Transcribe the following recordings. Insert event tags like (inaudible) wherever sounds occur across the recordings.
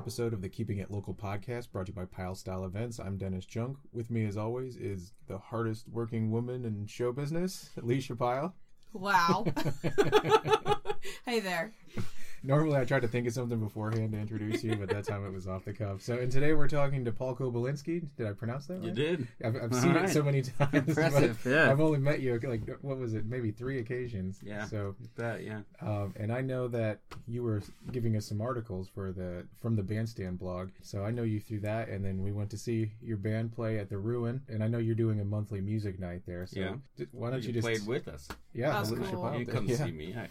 episode of the Keeping It Local podcast brought to you by Pyle Style Events. I'm Dennis Junk. With me, as always, is the hardest working woman in show business, Alicia Pyle. Wow. (laughs) hey there. Normally, I try to think of something beforehand to introduce you, but that time it was off the cuff. So, and today we're talking to Paul Kobolinski. Did I pronounce that right? You did. I've, I've seen All it so many (laughs) times. Impressive, yeah. I've only met you like what was it? Maybe three occasions. Yeah. So, That yeah. um, and I know that you were giving us some articles for the from the Bandstand blog. So I know you through that, and then we went to see your band play at the Ruin, and I know you're doing a monthly music night there. So Yeah. d- why don't you, you just played with us. yeah, That's Alicia cool. Pyle You did, come yeah. see me. I,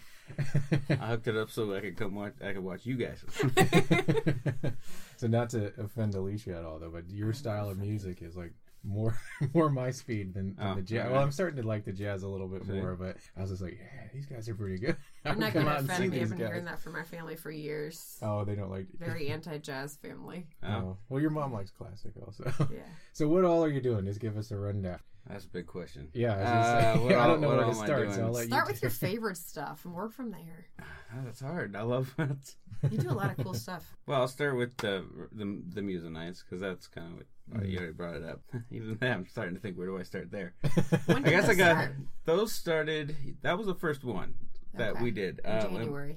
I hooked it up so I could come watch. I could watch you guys. (laughs) so not to offend Alicia at all though, but your style of music is like more (laughs) more my speed than, than Oh, the jazz. alright. Well, I'm starting to like the jazz a little bit See? more, but I was just like, yeah, these guys are pretty good. (laughs) You're not going to out and see offend me. I've these been guys. hearing that from my family for years. Oh, they don't like Very anti jazz family. Oh, Oh, well, your mom likes classic also. Yeah. so what all are you doing? Just give us a rundown. That's a big question. Yeah, I, Uh, gonna (laughs) what I don't know what where all to start, doing? so I'll let Start you. with your (laughs) favorite stuff and work from there. (sighs) Ah, That's hard. I love it. You do a lot of cool (laughs) stuff. Well, I'll start with the the, the music nights because that's kind of what oh, Mm. you already brought it up. Even then, I'm starting to think, where do I start there? When I guess I got start? those started. That was the first one that Okay. we did. In Uh, January.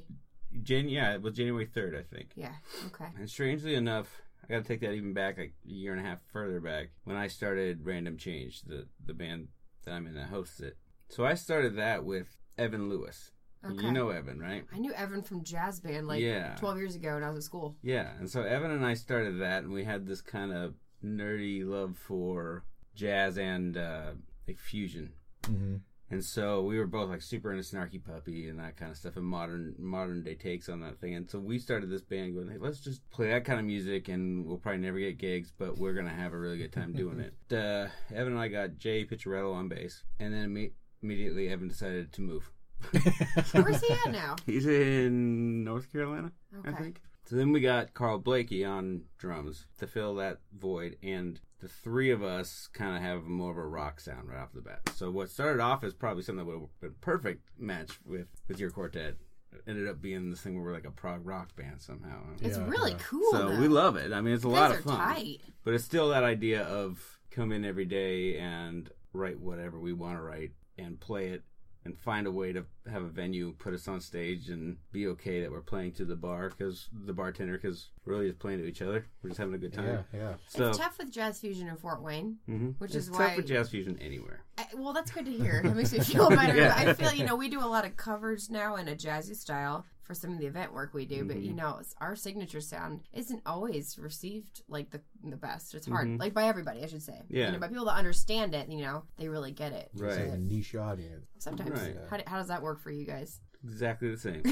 Jan- yeah, it was January third, I think. Yeah. Okay. And strangely enough, I got to take that even back like a year and a half further back when I started Random Change, the the band that I'm in that hosts it. So I started that with Evan Lewis. Okay. You know Evan, right? I knew Evan from jazz band like Yeah. 12 years ago when I was at school. Yeah, and so Evan and I started that, and we had this kind of nerdy love for jazz and uh, like fusion. hmm And so we were both like super into Snarky Puppy and that kind of stuff and modern modern day takes on that thing. And so we started this band going, hey, let's just play that kind of music and we'll probably never get gigs, but we're gonna have a really good time doing it. (laughs) Uh, Evan and I got Jay Picciarello on bass, and then imme- immediately Evan decided to move. (laughs) Where's he at now? (laughs) He's in North Carolina, I think. So then we got Carl Blakey on drums to fill that void, and the three of us kind of have more of a rock sound right off the bat. So what started off as probably something that would have been a perfect match with with your quartet ended up being this thing where we're like a prog rock band somehow. It's Yeah, really yeah. cool. So though. we love it. I mean, it's a You lot of fun, tight. but it's still that idea of come in every day and write whatever we want to write and play it and find a way to have a venue put us on stage and be okay that we're playing to the bar because the bartender because really is playing to each other we're just having a good time yeah, yeah. so it's tough with jazz fusion in Fort Wayne. mhm. which it's is tough why- for jazz fusion anywhere I, well, that's good to hear. That makes me (laughs) feel better. Yeah. I feel you know we do a lot of covers now in a jazzy style for some of the event work we do, but Mm-hmm. you know our signature sound isn't always received like the the best. It's hard, Mhm. like by everybody, I should say. Yeah. you know, by people that understand it. You know, they really get it. It's right like a niche audience. Sometimes, Right. how, do- how does that work for you guys? exactly the same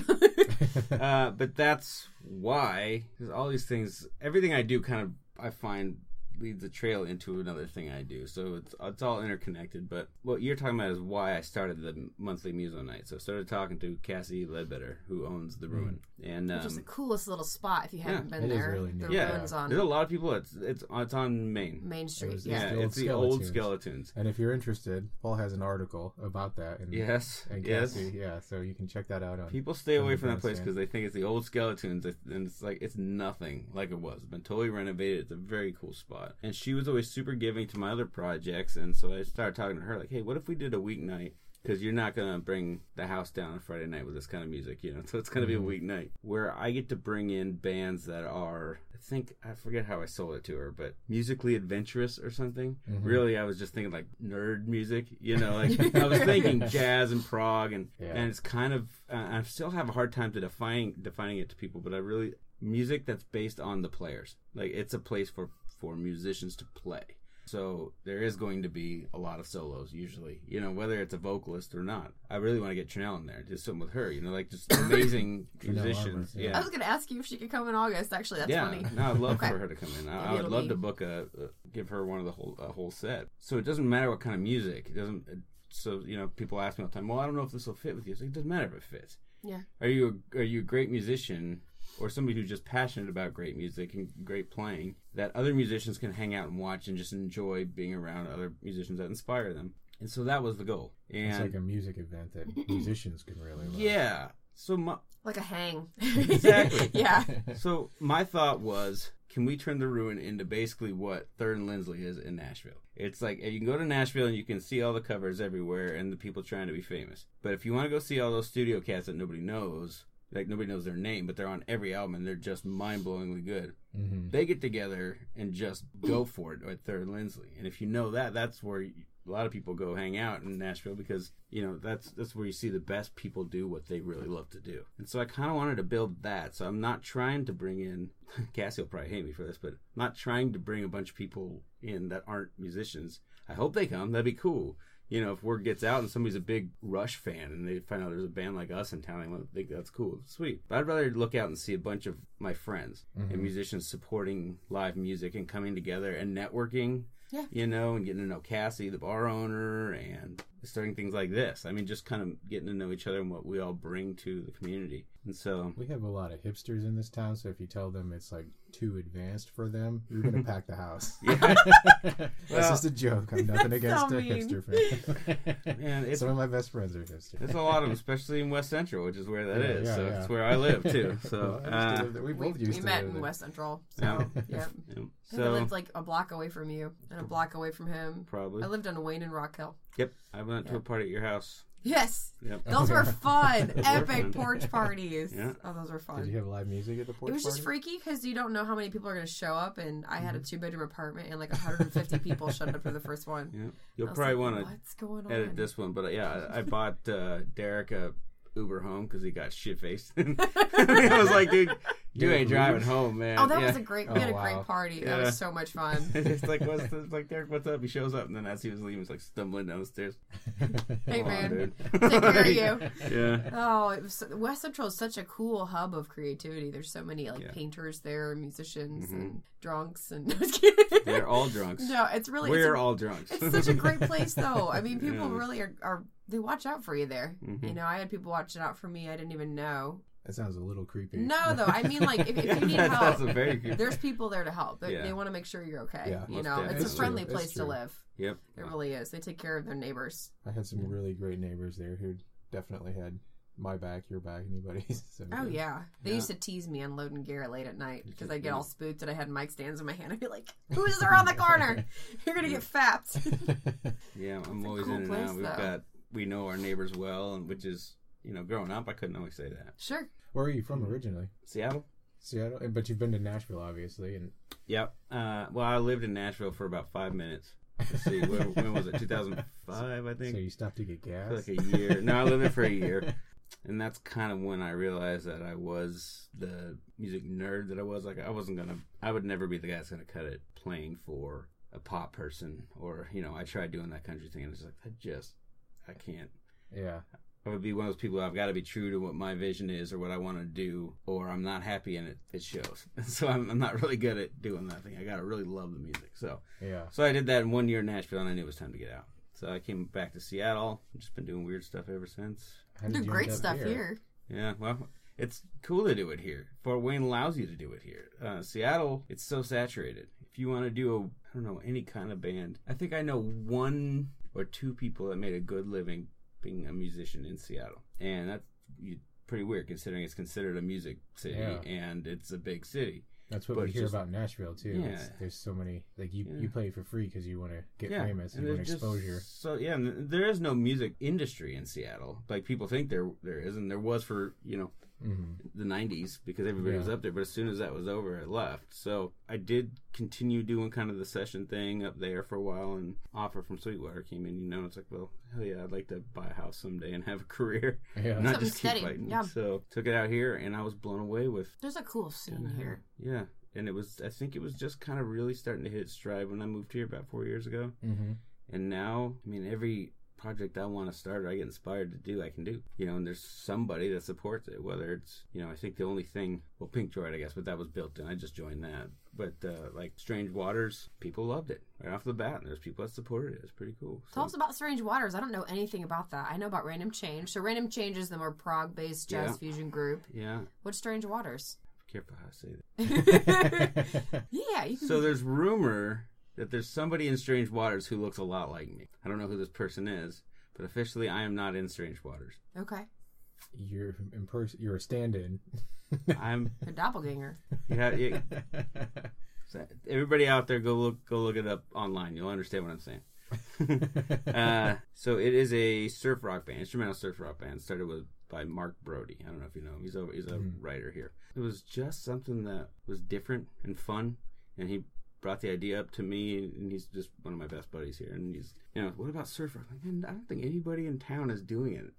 (laughs) uh, but that's why because all these things everything i do kind of i find leads a trail into another thing i do so it's it's all interconnected but what you're talking about is why i started the monthly muso night so i started talking to cassie ledbetter who owns the ruin and Which is the um, coolest little spot if you haven't it been is there. really neat. the yeah ruins on there's a lot of people it's it's it's on main Main Street. was- Yeah. yeah, the old it's the old Skeletons. skeletons And if you're interested, Paul has an article about that. And, yes and yes Cassie, yeah, so you can check that out on. People stay on away from that place because they think it's the old skeletons, and it's like it's nothing like it was. It's been totally renovated. It's a very cool spot. And she was always super giving to my other projects, and so I started talking to her like, "Hey, what if we did a weeknight? Because you're not gonna bring the house down on Friday night with this kind of music, you know. (laughs) So it's gonna be a weeknight where I get to bring in bands that are, I think, I forget how I sold it to her, but musically adventurous or something. Mhm. Really, I was just thinking like nerd music, you know. Like I was (laughs) thinking jazz and prog, and Yeah. and it's kind of uh, I still have a hard time to defining defining it to people, but I really music that's based on the players. Like it's a place for for musicians to play. So there is going to be a lot of solos usually, you know, whether it's a vocalist or not. I really want to get Chanel in there, just something with her, you know, like just (coughs) amazing Chanel musicians. Armour, yeah. I was going to ask you if she could come in August. Actually, that's yeah, funny. no, I'd love Okay. for her to come in. I, I would love be- to book a, uh, give her one of the whole a whole set. So it doesn't matter what kind of music. It doesn't. So you know, people ask me all the time. Well, I don't know if this will fit with you. It's like, it doesn't matter if it fits. Yeah. Are you a, are you a great musician or somebody who's just passionate about great music and great playing that other musicians can hang out and watch and just enjoy being around other musicians that inspire them? And so that was the goal. And It's like a music event that (clears throat) musicians can really love. yeah. So my Like a hang. Exactly. (laughs) yeah. (laughs) so my thought was, can we turn the ruin into basically what Third and Lindsley is in Nashville? It's like you can go to Nashville and you can see all the covers everywhere and the people trying to be famous. But if you want to go see all those studio cats that nobody knows, like nobody knows their name, but they're on every album and they're just mind blowingly good. hmm They get together and just go for it at Third Lindsley. And if you know that, that's where you, a lot of people go hang out in Nashville because you know that's that's where you see the best people do what they really love to do. And so I kind of wanted to build that. So I'm not trying to bring in (laughs) Cassie will probably hate me for this, but I'm not trying to bring a bunch of people in that aren't musicians. I hope they come. That'd be cool. You know, if word gets out and somebody's a big Rush fan and they find out there's a band like us in town, I think that's cool. Sweet. But I'd rather look out and see a bunch of my friends and mm-hmm. musicians supporting live music and coming together and networking. Yeah. You know, and getting to know Cassie, the bar owner, and starting things like this. I mean, just kind of getting to know each other and what we all bring to the community. And so, We have a lot of hipsters in this town, so if you tell them it's like too advanced for them, you're gonna pack the house. (laughs) Yeah. (laughs) That's just a joke. I'm nothing against so a mean. hipster fan. (laughs) Man, it's- Some of my best friends are hipsters. It's a lot of them, especially in West Central, which is where that Yeah, is. yeah, so yeah. it's where I live too. So, Well, I to uh, live there. we We, both used we to met live in there. West Central. So, Yeah. yeah. yeah. I lived like a block away from you and a block away from him. probably. I lived on Wayne and Rock Hill. Yep, I went to a party at your house. Yes. Yep. (laughs) Those were fun. (laughs) Epic porch (laughs) parties. Yeah. Oh, those were fun. Did you have live music at the porch It was just freaky because you don't know how many people are going to show up, and I Mm-hmm. had a two bedroom apartment, and like 150 people showed up for the first one. Yeah, you'll probably like, want to What's going on? edit this one, but uh, yeah, I, I bought uh, Derek a Uber home because he got shit faced. I was like, dude, you ain't driving home, man. Oh, that yeah. was a great. We Oh, had a wow. great party. That was so much fun. (laughs) it's like, what's the, it's like Derek? What's up? He shows up, and then as he was leaving, he's like stumbling down the stairs. (laughs) Hey Come on, man, dude. take care of you. (laughs) Yeah. Oh, it was West Central is such a cool hub of creativity. There's so many like Yeah. painters there, musicians, Mhm. and drunks, and I'm just kidding. They're all drunks. No, it's really We're it's, a- all drunks. it's such a great place though. I mean, people Yeah. really are, are they watch out for you there. Mhm. You know, I had people watching out for me. I didn't even know. That sounds a little creepy. No, (laughs) though. I mean, like if, if you (laughs) need That's- help, a very there's people there to help. They, Yeah. they want to make sure you're okay. Yeah. you know, definitely. it's It's a friendly true. place It's to live. Yep. It really is. They take care of their neighbors. I had some really great neighbors there who definitely had my back, your back, anybody's. (laughs) So, Oh yeah, they Yeah. used to tease me unloading gear late at night because I'd get all spooked and I had mic stands in my hand. I'd be like, "Who's around the corner? You're gonna get fapped." Yeah, I'm a always cool in and out. We've got we know our neighbors well, and which is you know, growing up, I couldn't always say that. sure. Where are you from originally? Seattle. Seattle, but you've been to Nashville, obviously, and Yep. Uh, well, I lived in Nashville for about five minutes. Let's see, when, (laughs) when was it? 2005, I think. so you stopped to get For gas. like a year. No, I lived there for a year. And that's kind of when I realized that I was the music nerd that I was. Like, I wasn't going to, I would never be the guy that's going to cut it playing for a pop person. Or, you know, I tried doing that country thing and it's like, I just, I can't. yeah, I would be one of those people. I've got to be true to what my vision is or what I want to do, or I'm not happy and it. It shows. (laughs) So I'm, I'm not really good at doing that thing. I got to really love the music. So yeah. so I did that in one year in Nashville, and I knew it was time to get out. So I came back to Seattle. Just been doing weird stuff ever since. How did Do you great end up stuff here. Yeah, well, it's cool to do it here. Fort Wayne allows you to do it here. Uh, Seattle, it's so saturated. If you want to do a, I don't know, any kind of band, I think I know one or two people that made a good living being a musician in Seattle, and that's pretty weird considering it's considered a music city Yeah. and it's a big city. That's what But we hear just- about Nashville too. It's- Yeah. there's so many like you Yeah. you play for free because you want to get yeah, famous, and you want just exposure. So yeah, there is no music industry in Seattle. Like people think there there is, and there was for you know hmm the '90s because everybody was up there. But as soon as that was over, I left. So I did continue doing kind of the session thing up there for a while, and offer from Sweetwater came in. You know, it's like, well, hell yeah, I'd like to buy a house someday and have a (laughs) career, Yeah, not Something just keep fighting. yeah. So took it out here, and I was blown away with There's a cool scene here. Yeah. And it was, I think it was just kind of really starting to hit stride when I moved here about four years ago. hmm And now, I mean, every project I want to start or I get inspired to do, I can do. You know, and there's somebody that supports it. Whether it's, you know, I think the only thing, well, Pink Droid, I guess, but that was built in. I just joined that. But uh, like Strange Waters, people loved it right off the bat, and there's people that supported it. It's pretty cool. Tell us about Strange Waters. I don't know anything about that. I know about Random Change. So Random Change is the more prog-based jazz Yeah. fusion group. yeah, What's Strange Waters? careful how I say that. (laughs) (laughs) yeah, you can. So there's rumor that there's somebody in Strange Waters who looks a lot like me. I don't know who this person is, but officially I am not in Strange Waters. okay. you're in person. You're a stand-in. (laughs) I'm A doppelganger. yeah, yeah. (laughs) So everybody out there, go look go look it up online. You'll understand what I'm saying. (laughs) uh, so it is a surf rock band, instrumental surf rock band. Started with by Mark Brody. I don't know if you know him. He's a he's a Mhm. writer here. It was just something that was different and fun, and he brought the idea up to me, and he's just one of my best buddies here. And he's you know, what about surf rock? Like, man, I don't think anybody in town is doing it.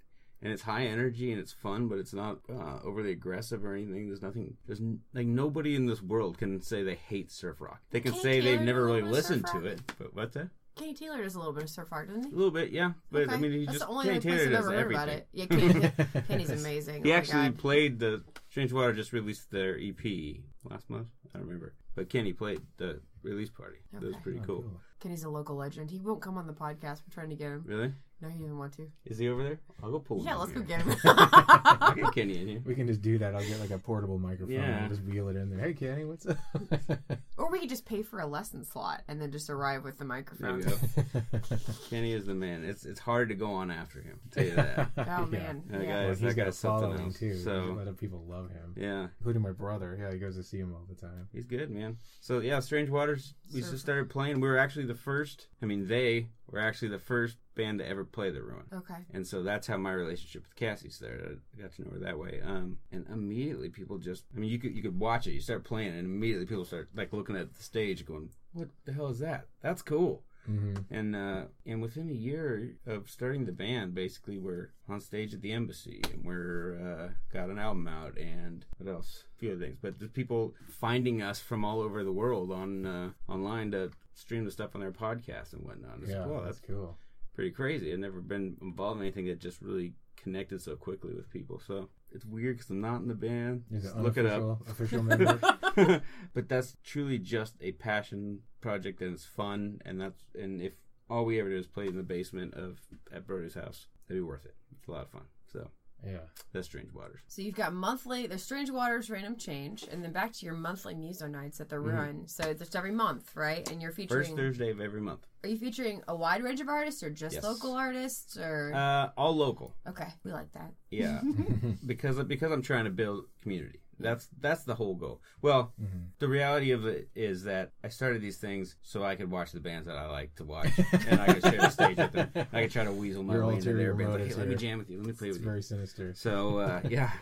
And it's high energy and it's fun, but it's not uh, overly aggressive or anything. There's nothing. There's n- like nobody in this world can say they hate surf rock. They can say they've never really little bit of listened to it. But what's that? Kenny Taylor does a little bit of surf rock, doesn't he? A little bit, yeah. But I mean, he That's just the only Kenny Taylor does ever heard everything. about it. Yeah, Kenny, (laughs) Kenny's amazing. He oh actually played the Strange Water just released their EP last month. I don't remember, but Kenny played the release party. That was Okay. pretty Oh, cool. Kenny's a local legend. He won't come on the podcast. We're trying to get him. Really? No, he doesn't want to. Is he over there? I'll go pull him. Yeah, let's go get him. (laughs) I'll get Kenny in here. We can just do that. I'll get like a portable microphone Yeah. and just wheel it in there. Hey, Kenny, what's up? (laughs) or we could just pay for a lesson slot and then just arrive with the There microphone. you go. (laughs) Kenny is the man. It's it's hard to go on after him. I'll tell you that. Oh man, That yeah. guy Well, is- he's that got a guy's something following else. too. So- a lot of people love him, Yeah, including my brother. Yeah, he goes to see him all the time. he's good, man. So yeah, Strange Waters. We Surf. just started playing. We were actually the first. I mean, they were actually the first band to ever play the Ruin. Okay. And so that's how my relationship with Cassie started. I got to know her that way. Um, and immediately people just, I mean, you could you could watch it, you start playing, and immediately people start like looking at the stage, going, "What the hell is that? That's cool." hmm And uh, and within a year of starting the band, basically we're on stage at the embassy, and we're uh, got an album out, and what else? A few other things, but the people finding us from all over the world on uh, online to stream the stuff on their podcast and whatnot. It's Yeah, like, "Wow, that's that's cool. pretty crazy. I've never been involved in anything that just really connected so quickly with people. So it's weird because I'm not in the band. Look it up. (laughs) official member. (laughs) but that's truly just a passion project and it's fun and that's and if all we ever do is play in the basement of at Brody's house, it'd be worth it. It's a lot of fun. So Yeah. that's Strange Waters. So you've got monthly, there's Strange Waters, Random Change, and then back to your monthly muso nights at the Mhm. Ruin. So it's just every month, right? And you're featuring. First. Thursday of every month. Are you featuring a wide range of artists or just Yes. local artists? Or Uh, all local. okay, we like that. Yeah. (laughs) (laughs) because because I'm trying to build community. That's that's the whole goal. Well, Mhm. the reality of it is that I started these things so I could watch the bands that I like to watch, (laughs) and I could share the stage with them. I could try to weasel my Your way into ulterior their bands. Like, hey, let me jam with you. Let me play It's with you. very sinister. So uh, (laughs) yeah.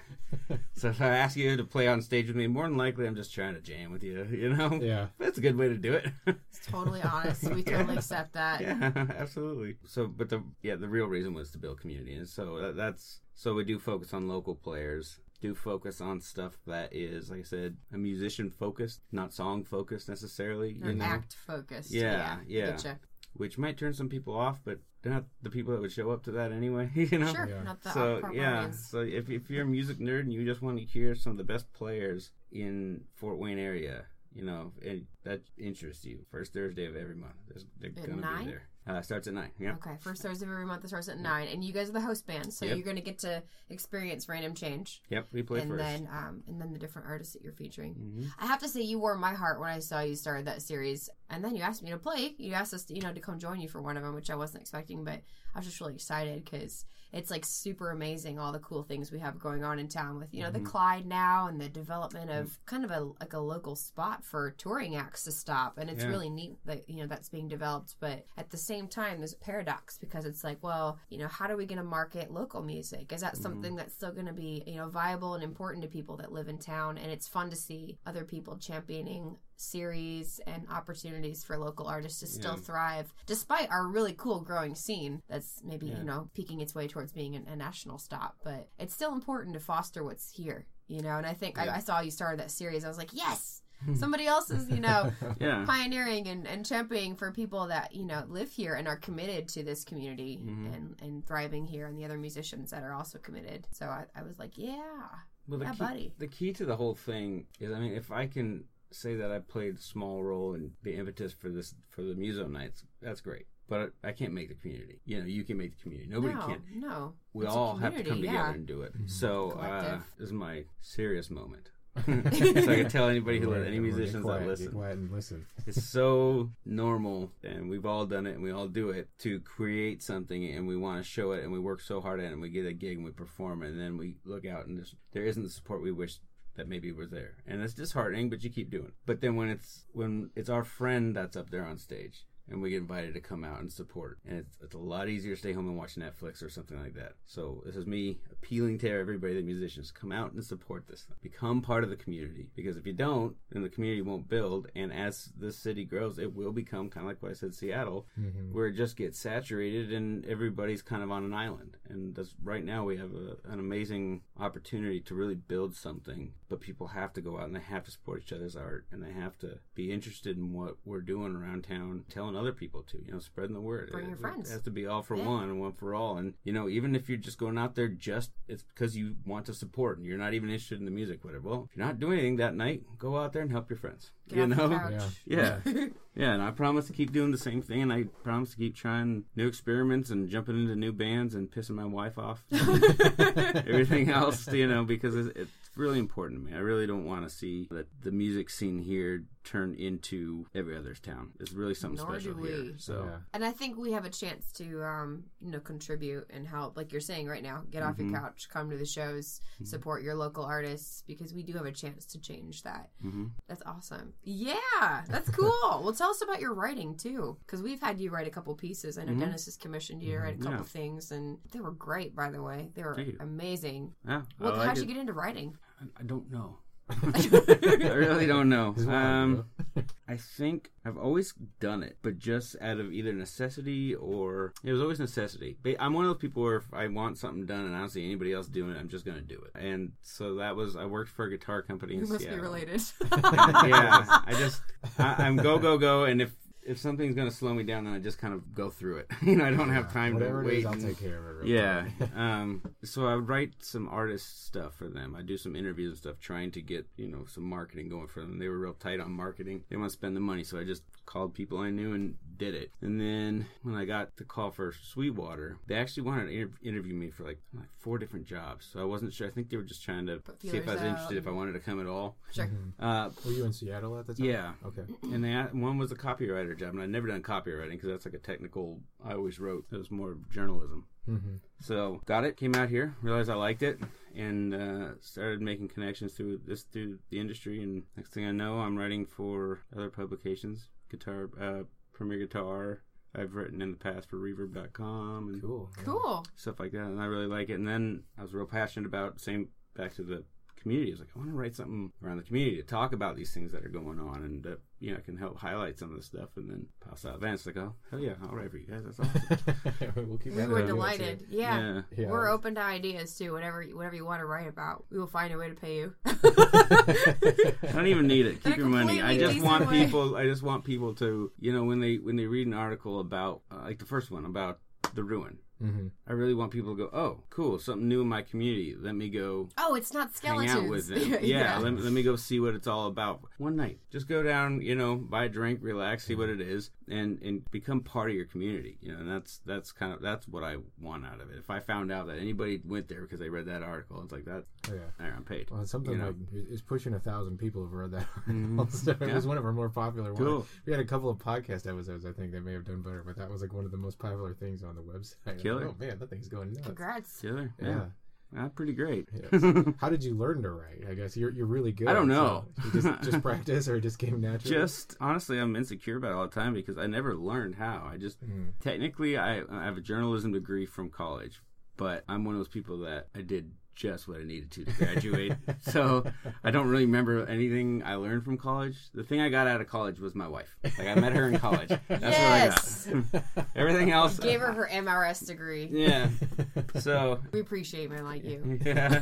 So if I ask you to play on stage with me, more than likely I'm just trying to jam with you. (laughs) You know, Yeah. that's a good way to do it. It's totally honest. We totally accept that. yeah, absolutely. So, but the yeah, the real reason was to build community, and so that, that's so we do focus on local players. Do focus on stuff that is, like I said, a musician focused, not song focused necessarily. Or You know, act focused. Yeah, yeah. Getcha. which might turn some people off, but they're not the people that would show up to that anyway. (laughs) You know. Sure, Yeah. not the So yeah, audience. so if if you're a music nerd and you just want to hear some of the best players in Fort Wayne area, you know, and that interests you, first Thursday of every month, there's, they're gonna nine? be there. Uh, starts at nine. Yeah. Okay, first Thursday of every month. It starts at nine, and you guys are the host band, so Yep. you're going to get to experience Random Change, Yep. We play and first. then um, and then the different artists that you're featuring. Mhm. I have to say, you warmed my heart when I saw you started that series, and then you asked me to play. You asked us, to, you know, to come join you for one of them, which I wasn't expecting, but I was just really excited because it's like super amazing all the cool things we have going on in town with you know the Mhm. Clyde now and the development of kind of a like a local spot for touring acts to stop, and it's Yeah. really neat that you know that's being developed. But at the same time, there's a paradox because it's like, well, you know, how are we going to market local music? Is that Mhm. something that's still going to be you know viable and important to people that live in town? And it's fun to see other people championing series and opportunities for local artists to still Yeah. thrive despite our really cool growing scene that's maybe Yeah. you know peeking its way towards being a, a national stop but it's still important to foster what's here you know and i think Yeah. I, I saw you started that series i was like yes somebody else is you know (laughs) Yeah. pioneering and, and championing for people that you know live here and are committed to this community Mhm. and, and thriving here and the other musicians that are also committed so i, I was like yeah Well, the Yeah, key, buddy. the key to the whole thing is, I mean, if I can say that I played a small role in the impetus for this for the Muso nights, that's great. But I can't make the community. You know, you can make the community. Nobody no, can. no We It's a all have to come together yeah. and do it. Mhm. So uh, this is my serious moment. So I can (laughs) tell anybody who Right, any everyone get musicians quiet, that get listen. quiet and listen. It's so normal, and we've all done it, and we all do it to create something, and we want to show it, and we work so hard at it, and we get a gig, and we perform, and then we look out, and just, there isn't the support we wish that maybe was there, and it's disheartening, but you keep doing. it. But then when it's when it's our friend that's up there on stage, and we get invited to come out and support. And it's, it's a lot easier to stay home and watch Netflix or something like that. So this is me appealing to everybody, the musicians, come out and support this. Become part of the community. Because if you don't, then the community won't build. And as this city grows, it will become kind of like what I said, Seattle, Mm-hmm. where it just gets saturated and everybody's kind of on an island. And that's, right now we have a, an amazing opportunity to really build something. But people have to go out and they have to support each other's art and they have to be interested in what we're doing around town, telling other people to, you know, spreading the word. Bring your It- friends. It has to be all for Yeah. one and one for all. And, you know, even if you're just going out there just, it's because you want to support and you're not even interested in the music, whatever. Well, if you're not doing anything that night, go out there and help your friends. Get you know? Yeah. Yeah. Yeah, and I promise to keep doing the same thing, and I promise to keep trying new experiments and jumping into new bands and pissing my wife off. (laughs) (laughs) Everything else, you know, because it, it's really important to me. I really don't want to see that the music scene here turn into every other town. It's really something Nor special do here. So, Yeah. And I think we have a chance to, um, you know, contribute and help. Like you're saying right now, get off Mhm. your couch, come to the shows, Mhm. support your local artists because we do have a chance to change that. hmm That's awesome. Yeah, that's (laughs) cool. well, tell us about your writing too, because we've had you write a couple pieces. I know Mhm. Dennis has commissioned you to write a couple Yeah. things, and they were great. By the way, they were amazing. yeah. Well, like how'd you get into writing? I- I don't know. I really don't know. Um. I think I've always done it, but just out of either necessity or it was always necessity. But I'm one of those people where if I want something done and I don't see anybody else doing it, I'm just going to do it. And so that was I worked for a guitar company You must Seattle. be related. (laughs) yeah, I just I, I'm go go go, and if if something's going to slow me down, then I just kind of go through it. (laughs) you know, I don't have time to wait. is, I'll and- take care of it. yeah. (laughs) um, so I would write some artist stuff for them. I do some interviews and stuff, trying to get you know some marketing going for them. They were real tight on marketing. They want to spend the money, so I just called people I knew and did it. And then when I got the call for Sweetwater, they actually wanted to inter- interview me for like, like four different jobs. So I wasn't sure. I think they were just trying to Put see if I was out. interested, if I wanted to come at all. sure. Mhm. Uh, Were you in Seattle at the time? yeah. Okay. And they one was a copywriter job, and I'd never done copywriting because that's like a technical. I always wrote. It was more journalism. Mm-hmm. So got it, came out here, realized I liked it, and uh, started making connections through this through the industry. And next thing I know, I'm writing for other publications, guitar, uh, Premier Guitar. I've written in the past for Reverb.com and Cool. yeah. Cool. stuff like that, and I really like it. And then I was real passionate about same back to the community. I was like, I want to write something around the community to talk about these things that are going on, and that you know can help highlight some of the stuff. And then pass out events. Like, oh hell yeah, I'll write for you guys. That's awesome. (laughs) we'll keep We at were on you, that's delighted. it. Yeah. Yeah. We're open to ideas too. Whatever, whatever you want to write about, we will find a way to pay you. (laughs) I don't even need it. Keep your money. I just want way. people. I just want people to, you know, when they when they read an article about, uh, like the first one about the ruin. Mm-hmm. I really want people to go, oh, cool, something new in my community. Let me go oh, it's not skeletons. hang out with (laughs) them. Yeah, Let, me, let me go see what it's all about. One night, just go down, you know, buy a drink, relax, see what it is, and and become part of your community. You know, and that's that's kind of that's what I want out of it. If I found out that anybody went there because they read that article, it's like that. Oh, yeah. There, I'm paid. Well, it's something You know. like it's pushing a thousand people have read that (laughs) article. Mm-hmm. (laughs) So it was one of our more popular ones. Cool. We had a couple of podcast episodes. I think they may have done better, but that was like one of the most popular things on the website. Killer. Oh man, that thing's going nuts. Congrats. Killer. Yeah. Yeah. Ah, pretty great. (laughs) How did you learn to write? I guess you're you're really good. I don't know. you just just (laughs) practice or it just came naturally. just honestly, I'm insecure about it all the time because I never learned how. I just Mm. technically I, I have a journalism degree from college, but I'm one of those people that I did just what I needed to to graduate. (laughs) so I don't really remember anything I learned from college. The thing I got out of college was my wife. Like I met her in college. (laughs) That's yes. what I got. (laughs) Everything else Gave her her MRS degree. Yeah. So We appreciate men like you. yeah.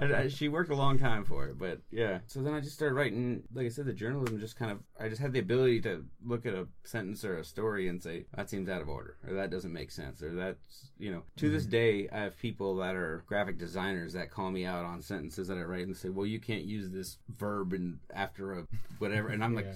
I, I, she worked a long time for it, but yeah. So then I just started writing. Like I said, the journalism just kind of. I just had the ability to look at a sentence or a story and say that seems out of order, or that doesn't make sense, or that's you know. To this mm-hmm. day, I have people that are graphic designers that call me out on sentences that I write and say, "Well, you can't use this verb and after a whatever," and I'm like. Yeah.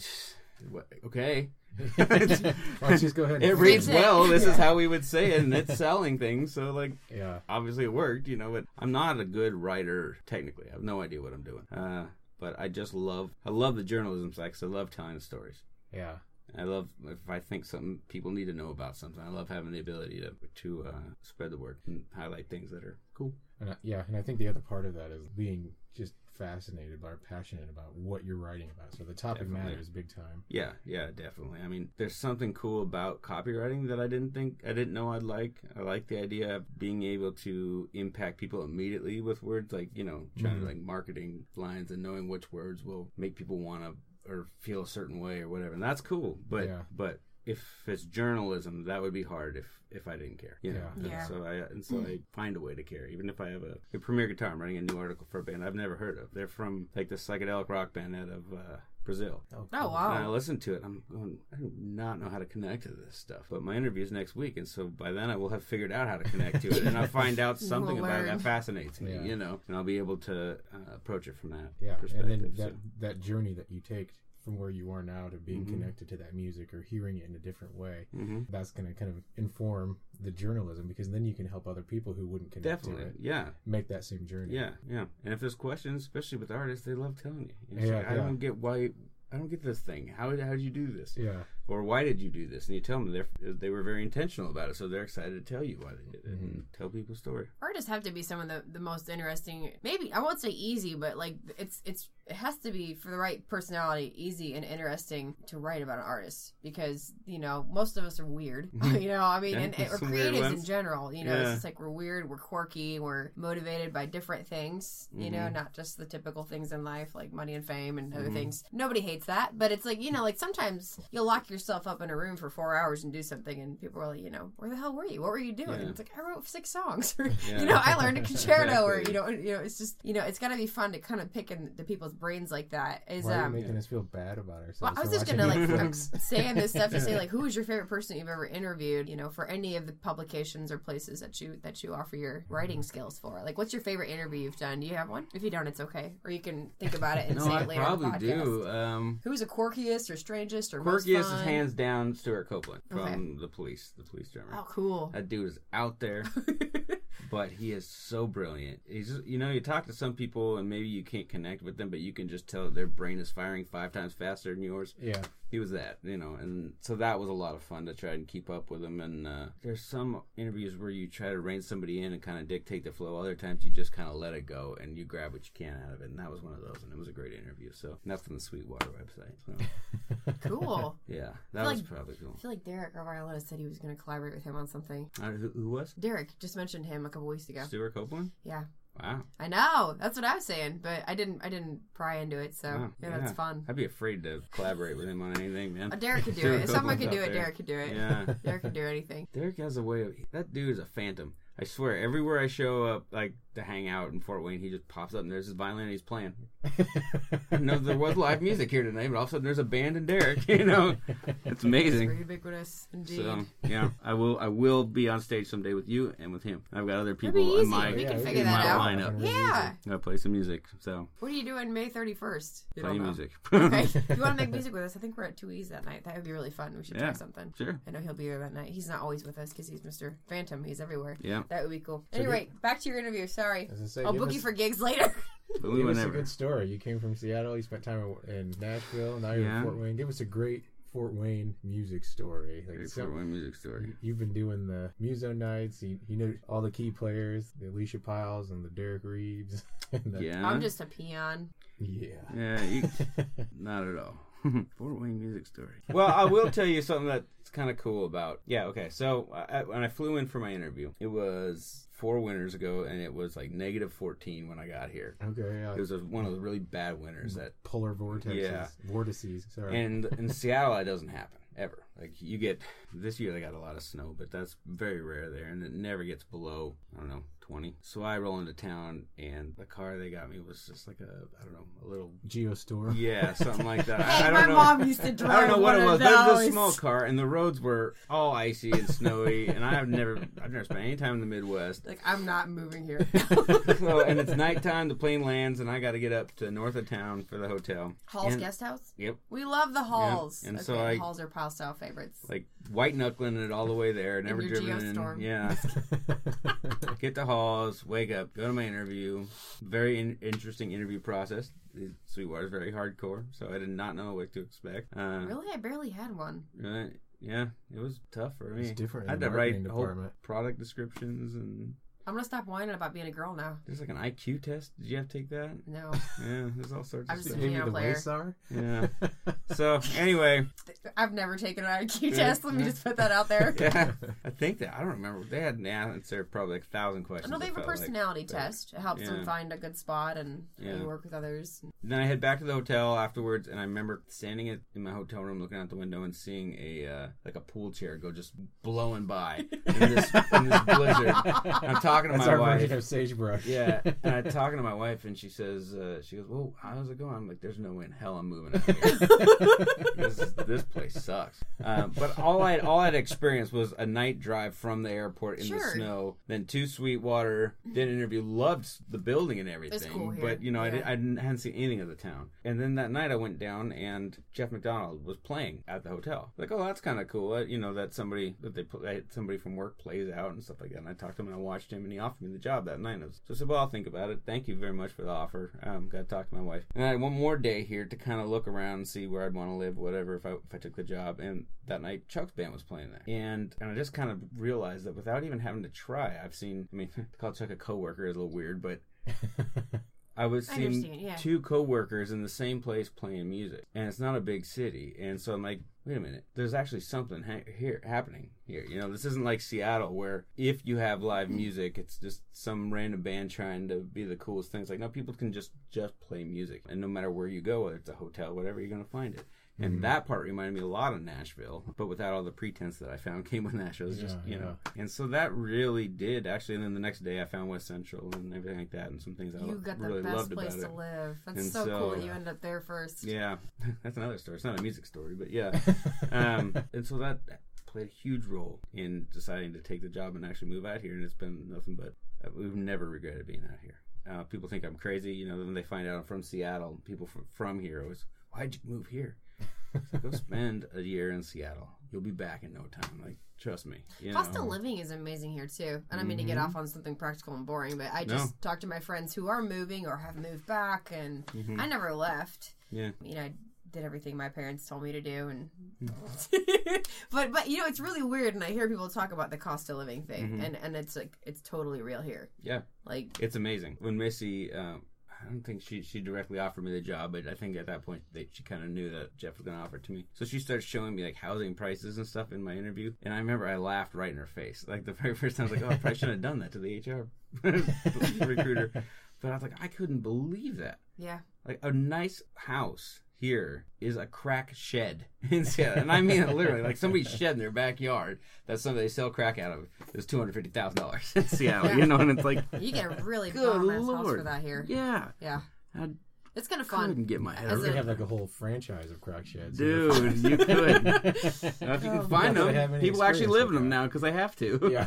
What, okay. Why don't you just go ahead? It reads well. This is how we would say it, and it's selling things. So, like, Yeah. obviously it worked, you know. But I'm not a good writer technically. I have no idea what I'm doing. Uh, but I just love, I love the journalism side because I love telling the stories. Yeah. I love if I think something people need to know about something. I love having the ability to to uh, spread the word and highlight things that are cool. And I, yeah, and I think the other part of that is being just fascinated by or passionate about what you're writing about. So the topic Definitely. matters big time. Yeah, yeah, definitely. I mean, there's something cool about copywriting that I didn't think I didn't know I'd like. I like the idea of being able to impact people immediately with words, like you know, trying Mhm. to like marketing lines and knowing which words will make people want to or feel a certain way or whatever. And that's cool. But Yeah. but if it's journalism, that would be hard if if I didn't care. You know. Yeah. And Yeah. So I and so I find a way to care, even if I have a, a premier guitar. I'm writing a new article for a band I've never heard of. They're from like the psychedelic rock band out of uh, Brazil. Oh And I wow. listen to it. I'm going. I do not know how to connect to this stuff. But my interview is next week, and so by then I will have figured out how to connect to it, and I'll (laughs) find out We'll something about it that fascinates me. Yeah. You know, and I'll be able to uh, approach it from that Yeah, perspective. and then so- that that journey that you take from where you are now to being Mhm. connected to that music or hearing it in a different way, Mhm. that's going to kind of inform the journalism because then you can help other people who wouldn't connect Definitely, to it yeah, make that same journey. yeah, yeah. And if there's questions, especially with artists, they love telling you. It's Yeah, like, I don't get why. I don't get this thing. How how did you do this? Yeah. Or why did you do this? And you tell them they they were very intentional about it, so they're excited to tell you why they did it and tell people a story. Artists have to be some of the, the most interesting. Maybe I won't say easy, but like it's it's it has to be for the right personality, easy and interesting to write about an artist because you know most of us are weird. (laughs) you know, I mean, Yeah, and, and or some creatives in general. You know, Yeah. it's just like we're weird, we're quirky, we're motivated by different things. You know, Mhm. not just the typical things in life like money and fame and other Mhm. things. Nobody hates that, but it's like you know, like sometimes you'll lock yourself up in a room for four hours and do something, and people are like, you know, where the hell were you? What were you doing? Yeah. It's like I wrote six songs. (laughs) or, Yeah. You know, I learned a (laughs) concerto, or you know, you know, it's just you know, it's got to be fun to kind of pick in the people's brains like that. Is Why um. making us feel bad about ourselves? Well, I was just gonna like I'm (laughs) saying this stuff to say like, who is your favorite person you've ever interviewed? You know, for any of the publications or places that you that you offer your writing skills for. Like, what's your favorite interview you've done? Do you have one? If you don't, it's okay, or you can think about it and no, say I it later. on the probably do. Um, Who's the quirkiest or strangest or most Quirkiest is fun? Hands down Stewart Copeland from Okay. the police, the police drummer. Oh, cool. That dude is out there, (laughs) but he is so brilliant. He's just, you know, you talk to some people and maybe you can't connect with them, but you can just tell their brain is firing five times faster than yours. Yeah. He was that, you know, and so that was a lot of fun to try and keep up with him. And uh, there's some interviews where you try to rein somebody in and kind of dictate the flow. Other times you just kind of let it go and you grab what you can out of it. And that was one of those, and it was a great interview. So that's on the Sweetwater website. So (laughs) Cool. yeah, that was like- probably cool. I feel like Derek, violinist, said he was going to collaborate with him on something. Uh, who, who was Derek just mentioned him a couple weeks ago. Stewart Copeland? Yeah, Wow. I know. That's what I was saying, but I didn't. I didn't pry into it, so Wow, yeah, that's fun. I'd be afraid to collaborate with him on anything, man. Uh, Derek could do (laughs) it. If someone could do it, there. Derek could do it. Yeah. Derek could do anything. Derek has a way of that dude is a phantom. I swear, everywhere I show up, like to hang out in Fort Wayne, he just pops up and there's his violin and he's playing. (laughs) no, there was live music here tonight, but all of a sudden there's a band and Derek. (laughs) You know, it's It's amazing. very ubiquitous, indeed. So yeah, I will. I will be on stage someday with you and with him. I've got other people in my we Yeah, can figure can that model out. line up. Yeah. I'll play some music. So What are you doing May thirty first? play music. (laughs) Okay. if you want to make music with us, I think we're at Two E's that night. That would be really fun. We should try something. sure. I know he'll be there that night. He's not always with us because he's Mr. Phantom. He's everywhere. Yeah. That would be cool. Anyway, back to your interview. Sorry. As I say, I'll book us, you for gigs later. (laughs) But we give were us a good story. You came from Seattle. You spent time in Nashville. Now you're Yeah. in Fort Wayne. Give us a great Fort Wayne music story. Like Great some- Fort Wayne music story. You've been doing the Muso nights. You, you know all the key players, the Alicia Pyles and the Derek Reeves. (laughs) and the- Yeah. I'm just a peon. yeah. Yeah. You, (laughs) Not at all. Fort Wayne music story. Well, I will tell you something that's kind of cool about. Yeah, okay. So I, when I flew in for my interview, it was four winters ago, and it was like negative 14 when I got here. Okay. Yeah. It was a, one of the really bad winters that, polar vortexes. Yeah. Vortices. Sorry. and in Seattle, that doesn't happen ever. Like you get this year, they got a lot of snow, but that's very rare there, and it never gets below I don't know 20. So I roll into town, and the car they got me was just like a, I don't know, a little, Geo Storm. (laughs) yeah, something like that. Hey, (laughs) I, I my don't know. mom used to drive. I don't know what it was, of but it was a small car, and the roads were all icy and snowy, and I've never, I've never spent any time in the Midwest. Like I'm not moving here. (laughs) So, and it's nighttime, the plane lands, and I got to get up to north of town for the hotel. Halls And- Guest House. Yep. We love the halls. and okay, so I- halls are pal style favorites. Like white knuckling it all the way there, never your driven in. Yeah. (laughs) Get to halls, wake up, go to my interview. Very in- interesting interview process. The Sweetwater's very hardcore, so I did not know what to expect. Uh, really, I barely had one. really? Yeah, it was tough for me. It's different I had the to write whole department. product descriptions and I'm gonna stop whining about being a girl now. there's like an IQ test. Did you have to take that? No, Yeah, there's all sorts I'm of just stuff. a Maybe piano the player. Waysar? Yeah. (laughs) So anyway, I've never taken an IQ Yeah. test. Let me just put that out there. (laughs) yeah, I think that I don't remember. They had an answer probably like a thousand I questions. know they have a felt like. personality test. It helps Yeah. them find a good spot and Yeah. work with others. Then I head back to the hotel afterwards, and I remember standing in my hotel room, looking out the window, and seeing a uh, like a pool chair go just blowing by in this, in this blizzard. (laughs) I'm talking to That's my our wife. version of sagebrush. Yeah, (laughs) and I'm talking to my wife, and she says, uh, "She goes, well, how's it going?" I'm like, "There's no way in hell I'm moving out here. (laughs) this, this place sucks." Um, but all I all I'd experienced was a night drive from the airport in the Sure. snow, then to Sweetwater, did an interview, loved the building and everything. cool here. But you know, I, Yeah. didn't, I didn't, hadn't seen anything of the town. And then that night, I went down, and Jeff McDonald was playing at the hotel. Like, oh, that's kind of cool. Uh, you know, that somebody that they put that somebody from work plays out and stuff like that. And I talked to him, and I watched him, and he offered me the job that night. And I was- So I said, well, I'll think about it. Thank you very much for the offer. Um, got to talk to my wife. And I had one more day here to kind of look around and see where I'd want to live, whatever, if I, if I took the job. And that night, Chuck's band was playing there. And, and I just kind of realized that without even having to try, I've seen, I mean, (laughs) to call Chuck a coworker is a little weird, but (laughs) I was I seeing understand, yeah. two coworkers in the same place playing music, and it's not a big city. And so I'm like, wait a minute, there's actually something ha- here happening here. You know, this isn't like Seattle where if you have live music, it's just some random band trying to be the coolest things. Like no, people can just just play music, and no matter where you go, whether it's a hotel, whatever, you're gonna find it. And that part reminded me a lot of Nashville, but without all the pretense that I found (laughs) came with Nashville. It was just, Yeah, you know. And so that really did actually. And then the next day I found West Central and everything like that, and some things I You lo- got the really best loved place about to it. live. That's And so, so, cool that you uh, end up there first. Yeah, (laughs) that's another story. It's not a music story, but yeah. (laughs) um, and so that played a huge role in deciding to take the job and actually move out here. And it's been nothing but uh, we've never regretted being out here. Uh, people think I'm crazy, you know, when they find out I'm from Seattle. People from, from here always, why'd you move here? So go spend a year in Seattle. You'll be back in no time. Like, trust me. You Cost know? of living is amazing here too. And I mean to get Mhm. off on something practical and boring, but I No. just talked to my friends who are moving or have moved back, and Mhm. I never left. Yeah. You know, I did everything my parents told me to do, and Mm-hmm. (laughs) but but you know, it's really weird, and I hear people talk about the cost of living thing, Mhm. and and it's like it's totally real here. Yeah. Like It's amazing. When Missy, um, I don't think she she directly offered me the job, but I think at that point they, she kind of knew that Jeff was going to offer it to me. So she started showing me like housing prices and stuff in my interview, and I remember I laughed right in her face. Like the very (laughs) first time, I was like, "Oh, I probably shouldn't have done that to the HR (laughs) recruiter," but I was like, I couldn't believe that. yeah, Like a nice house here is a crack shed (laughs) in Seattle, and I mean it literally. Like somebody's shed in their backyard that somebody they sell crack out of is two hundred fifty thousand dollars in Seattle. You know, and it's like, you get a (laughs) really Good bomb house for that here. yeah, Yeah, I it's kind of fun. I couldn't get my head As around We have like a whole franchise of crack sheds. Dude, (laughs) you could. Now, if you Oh, can not find that I have them, people actually live in them that. now because they have to. yeah.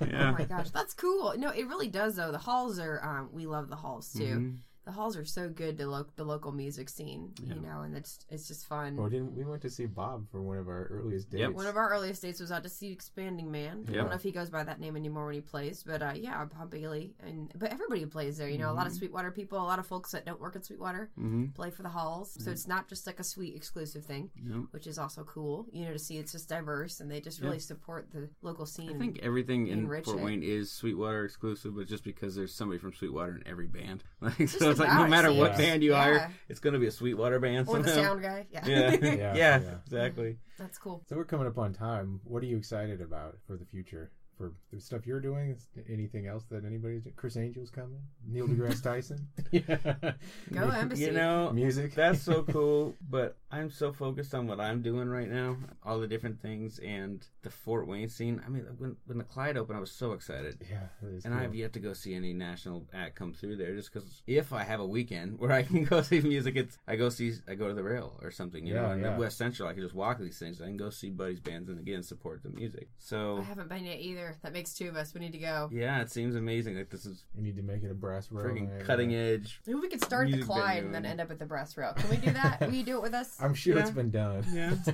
Oh my gosh, that's cool. No, it really does though. The halls are um, we love the halls too. Mhm. The halls are so good to lo- the local music scene, Yeah. you know, and it's it's just fun. Well, didn't we went to see Bob for one of our earliest dates? Yep. One of our earliest dates was out to see Expanding Man. I don't know if he goes by that name anymore when he plays, but uh, yeah, Bob Bailey and but everybody plays there. You know, a lot of Mhm. Sweetwater people, a lot of folks that don't work at Sweetwater Mhm. play for the halls. So it's not just like a sweet exclusive thing, Yep. which is also cool. You know, to see it's just diverse and they just really support the local scene. I think everything in Fort it. Wayne is Sweetwater exclusive, but just because there's somebody from Sweetwater in every band, (laughs) like, so it's like no matter what it's- band you yeah. hire, it's going to be a Sweetwater band. or the sound guy. Yeah, (laughs) Yeah. yeah, yeah. exactly. that's cool. So we're coming up on time. What are you excited about for the future for the stuff you're doing? Anything else that anybody's Criss Angel's coming? Neil deGrasse Tyson? yeah. (laughs) (laughs) Go Embassy. You know, Music. that's so cool. But I'm so focused on what I'm doing right now, all the different things, and the Fort Wayne scene. I mean, when when the Clyde opened, I was so excited. Yeah, And cool. I have yet to go see any national act come through there, just because if I have a weekend (laughs) where I can go see music, it's I go see I go to the rail or something, you know. Yeah, And yeah. West Central, I can just walk these things. I can go see buddies' bands and again support the music. So I haven't been yet either. That makes two of us. We need to go. yeah, it seems amazing. Like this is We need to make it a brass row. freaking cutting edge. Maybe we could start at the Clyde venue and then end up at the Brass Rail. Can we do that? Will you do it with us? (laughs) I'm sure it's been done. Yeah. (laughs)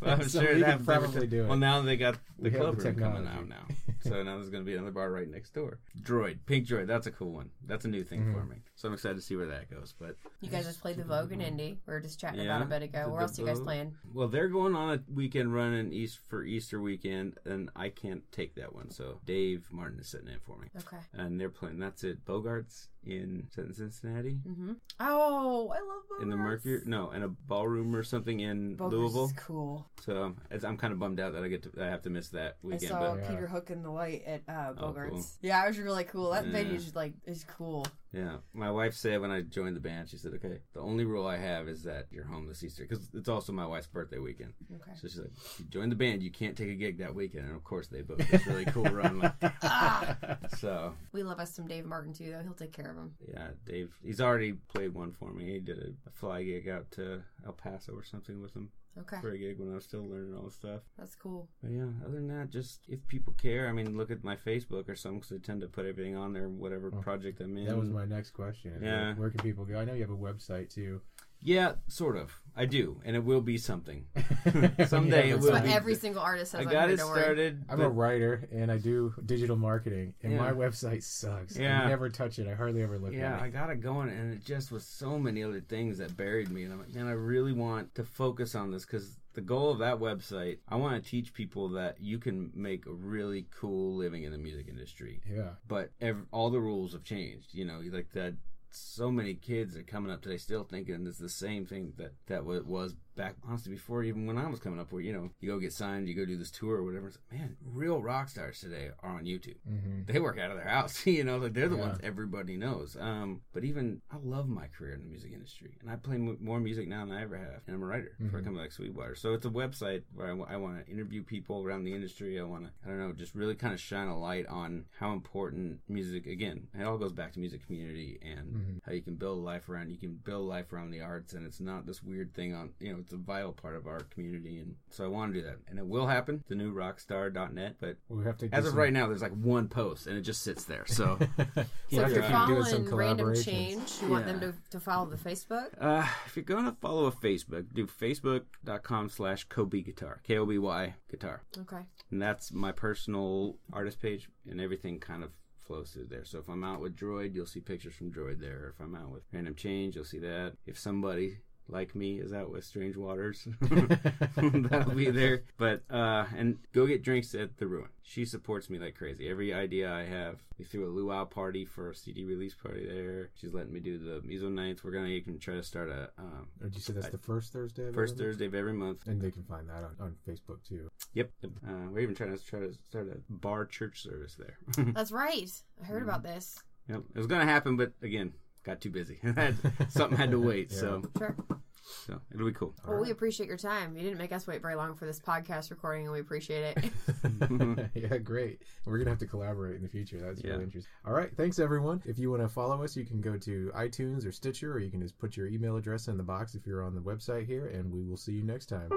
Well, I'm so sure we that can probably do it. Well, now they got the We have club the room coming out now. So now there's going to be another bar right next door. Droid, Pink Droid, that's a cool one. That's a new thing Mm-hmm. for me. So I'm excited to see where that goes. But You guys just played the Vogue in Indy. We were just chatting Yeah, about a bit ago. Where else are you guys playing? well, they're going on a weekend run in East for Easter weekend, and I can't take that one. So Dave Martin is sitting in for me, Okay. and they're playing. That's it. Bogarts in Cincinnati. Mm-hmm. Oh, I love Bogarts. In the Mercury, no, in a ballroom or something in Bogarts Louisville. is cool. So I'm kind of bummed out that I get to, I have to miss that I weekend. saw But Yeah. Peter Hook and the Light at uh, Oh, Bogarts. cool. Yeah, it was really cool. That Yeah. venue's like is cool. Yeah, my wife said when I joined the band, she said, "Okay, the only rule I have is that you're home this Easter because it's also my wife's birthday weekend." Okay. So she's like, "If you join the band, you can't take a gig that weekend." And of course, they booked this really cool (laughs) run. Like, Ah, so we love us some Dave Martin too, though. He'll take care of him. yeah, Dave, he's already played one for me. He did a fly gig out to El Paso or something with him Okay, for a gig when I was still learning all this stuff. that's cool. But yeah, other than that, just if people care, I mean, look at my Facebook or something because I tend to put everything on there, whatever Oh, project I'm in. That was my next question. Yeah. Where, where can people go? I know you have a website too. Yeah, sort of. I do, and it will be something. (laughs) (laughs) Someday Someday it That's will what be- every single artist I got it started. I'm a writer and I do digital marketing, and Yeah. my website sucks. Yeah. I never touch it. I hardly ever look yeah, at it. I got it going, and it just was so many other things that buried me. And I'm like, man, I really want to focus on this because the goal of that website, I want to teach people that you can make a really cool living in the music industry. Yeah. But ev- all the rules have changed. You know, like that. So many kids are coming up today still thinking it's the same thing that that wa- was back honestly before even when I was coming up. Where you know you go get signed, you go do this tour or whatever. It's like, man, real rock stars today are on YouTube hmm they work out of their house. (laughs) you know, like they're the Yeah. ones everybody knows. Um, but even I love my career in the music industry, and I play m- more music now than I ever have. And I'm a writer for a Mhm. company like Sweetwater, so it's a website where I, want to interview people around the industry. I want to, I don't know, just really kind of shine a light on how important music. Again, it all goes back to music community and Mhm. how you can build a life around. You can build a life around the arts, and it's not this weird thing on. You know, it's a vital part of our community, and so I want to do that, and it will happen. The new rockstar.net, but We have to. as of some- right now, there's like one post, and it just sits there. So, (laughs) So We'll if have you're to some following Random. Change, you want them to, to follow the Facebook. uh, if you're going to follow a Facebook, do facebook.com slash Koby Guitar, K O B Y Guitar. Okay. And that's my personal artist page, and everything kind of flows through there. So if I'm out with Droid, you'll see pictures from Droid there. If I'm out with Random Change, you'll see that. If somebody like me is out with Strange Waters, (laughs) (laughs) that'll be there. But uh, and go get drinks at the Ruin. She supports me like crazy. Every idea I have, we threw a luau party for a CD release party there. She's letting me do the Miso nights. We're gonna even try to start a um, Or did you say that's the first Thursday? of first every month? Thursday of every month. And they can find that on, on Facebook too. Yep. yep. Uh, we're even trying to try to start a bar church service there. (laughs) That's right. I heard Mm-hmm. about this. Yep, it was gonna happen, but again, got too busy. (laughs) Something had to (laughs) wait, Yeah. so Sure. so it'll be cool. Well, we appreciate your time. You didn't make us wait very long for this podcast recording, and we appreciate it. (laughs) yeah, great. We're gonna have to collaborate in the future. That's Yeah. really interesting. All right, thanks everyone. If you want to follow us, you can go to iTunes or Stitcher, or you can just put your email address in the box if you're on the website here, and we will see you next time.